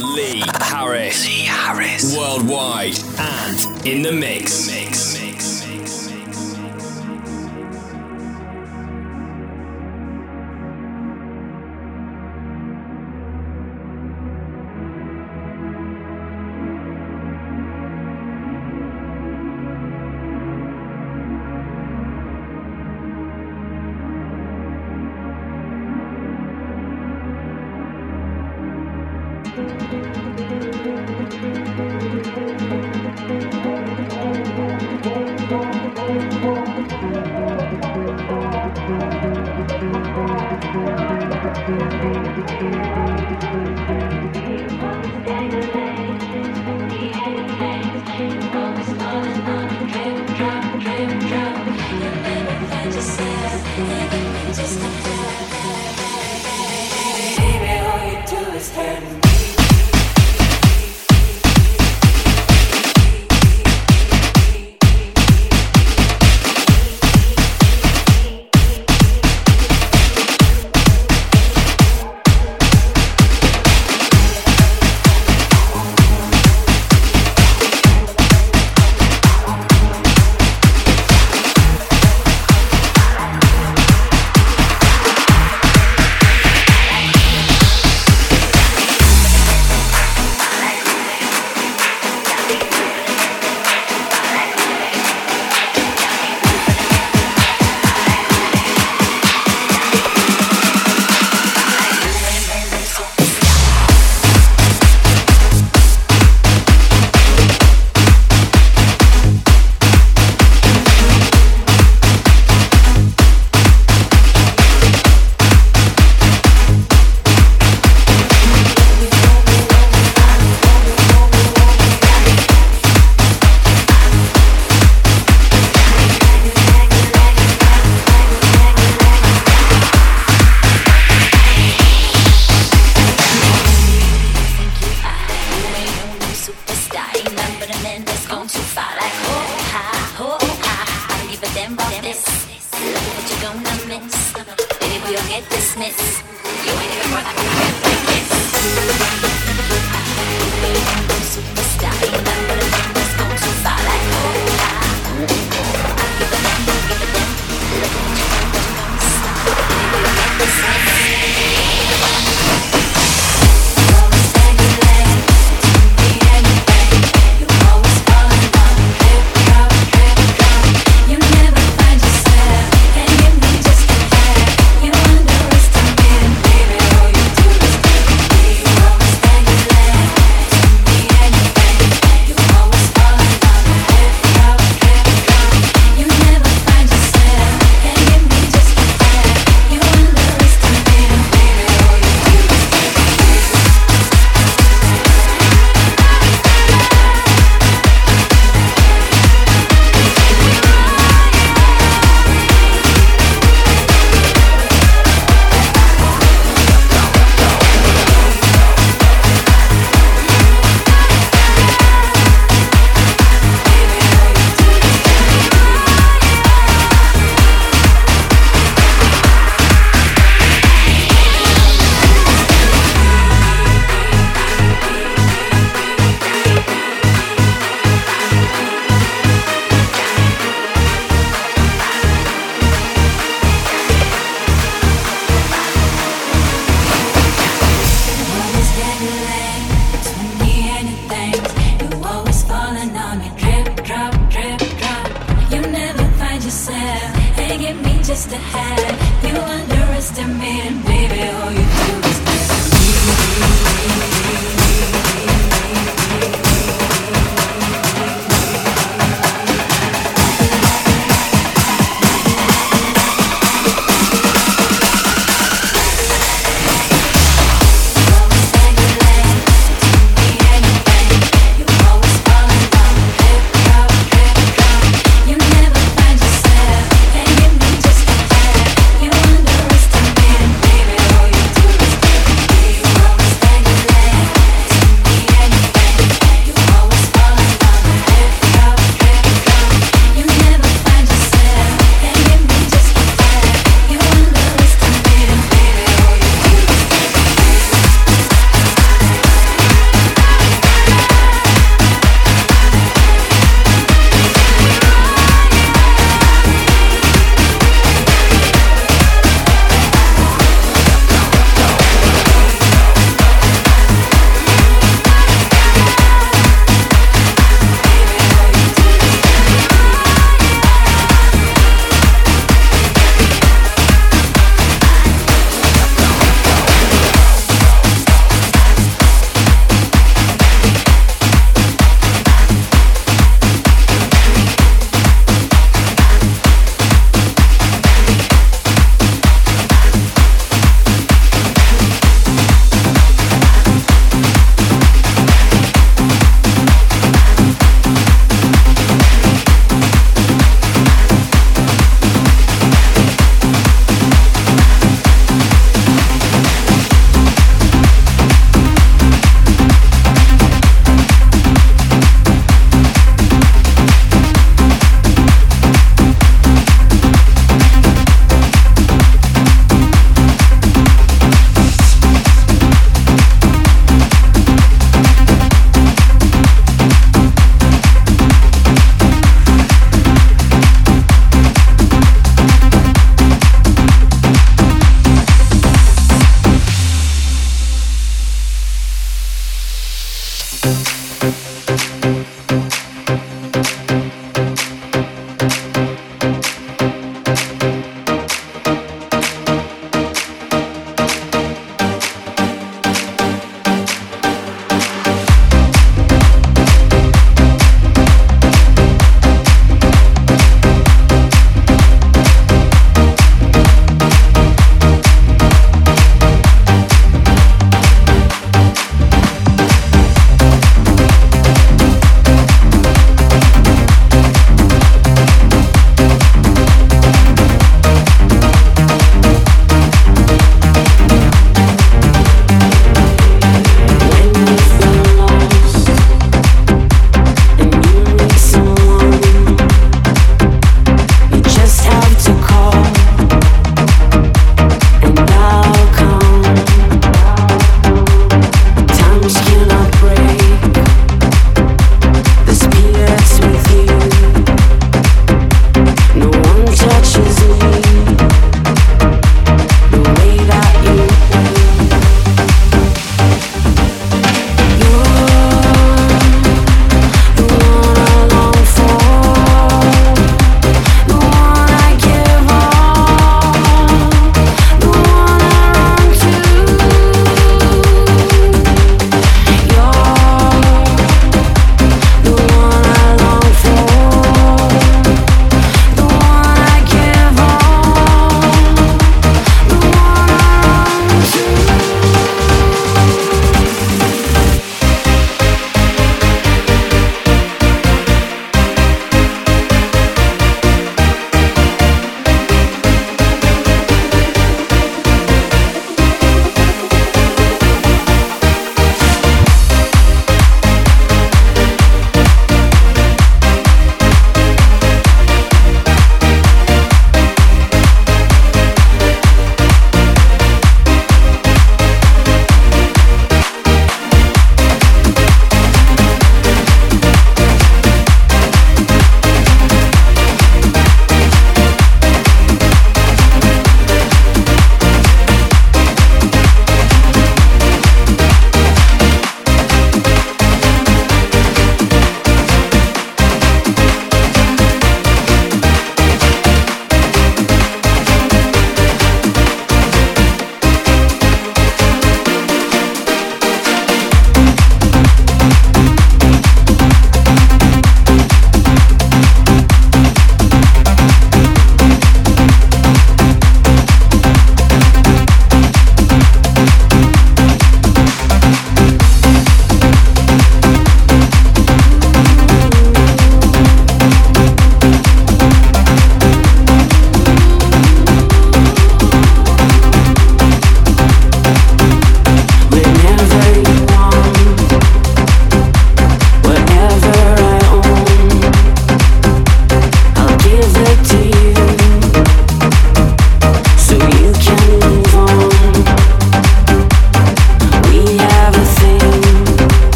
Lee Harris. Lee Harris. Worldwide and in the mix. mix.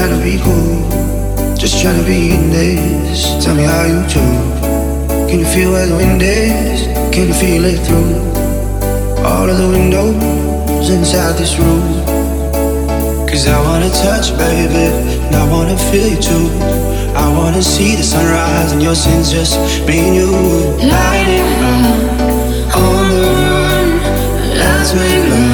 Trying to be cool. Just trying to be in this. Tell me how you do. Can you feel where the wind is? Can you feel it through all of the windows inside this room? Cause I wanna touch, baby, and I wanna feel you too. I wanna see the sunrise and your sins just me and you. Lighting up on the run, let's make love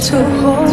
to hold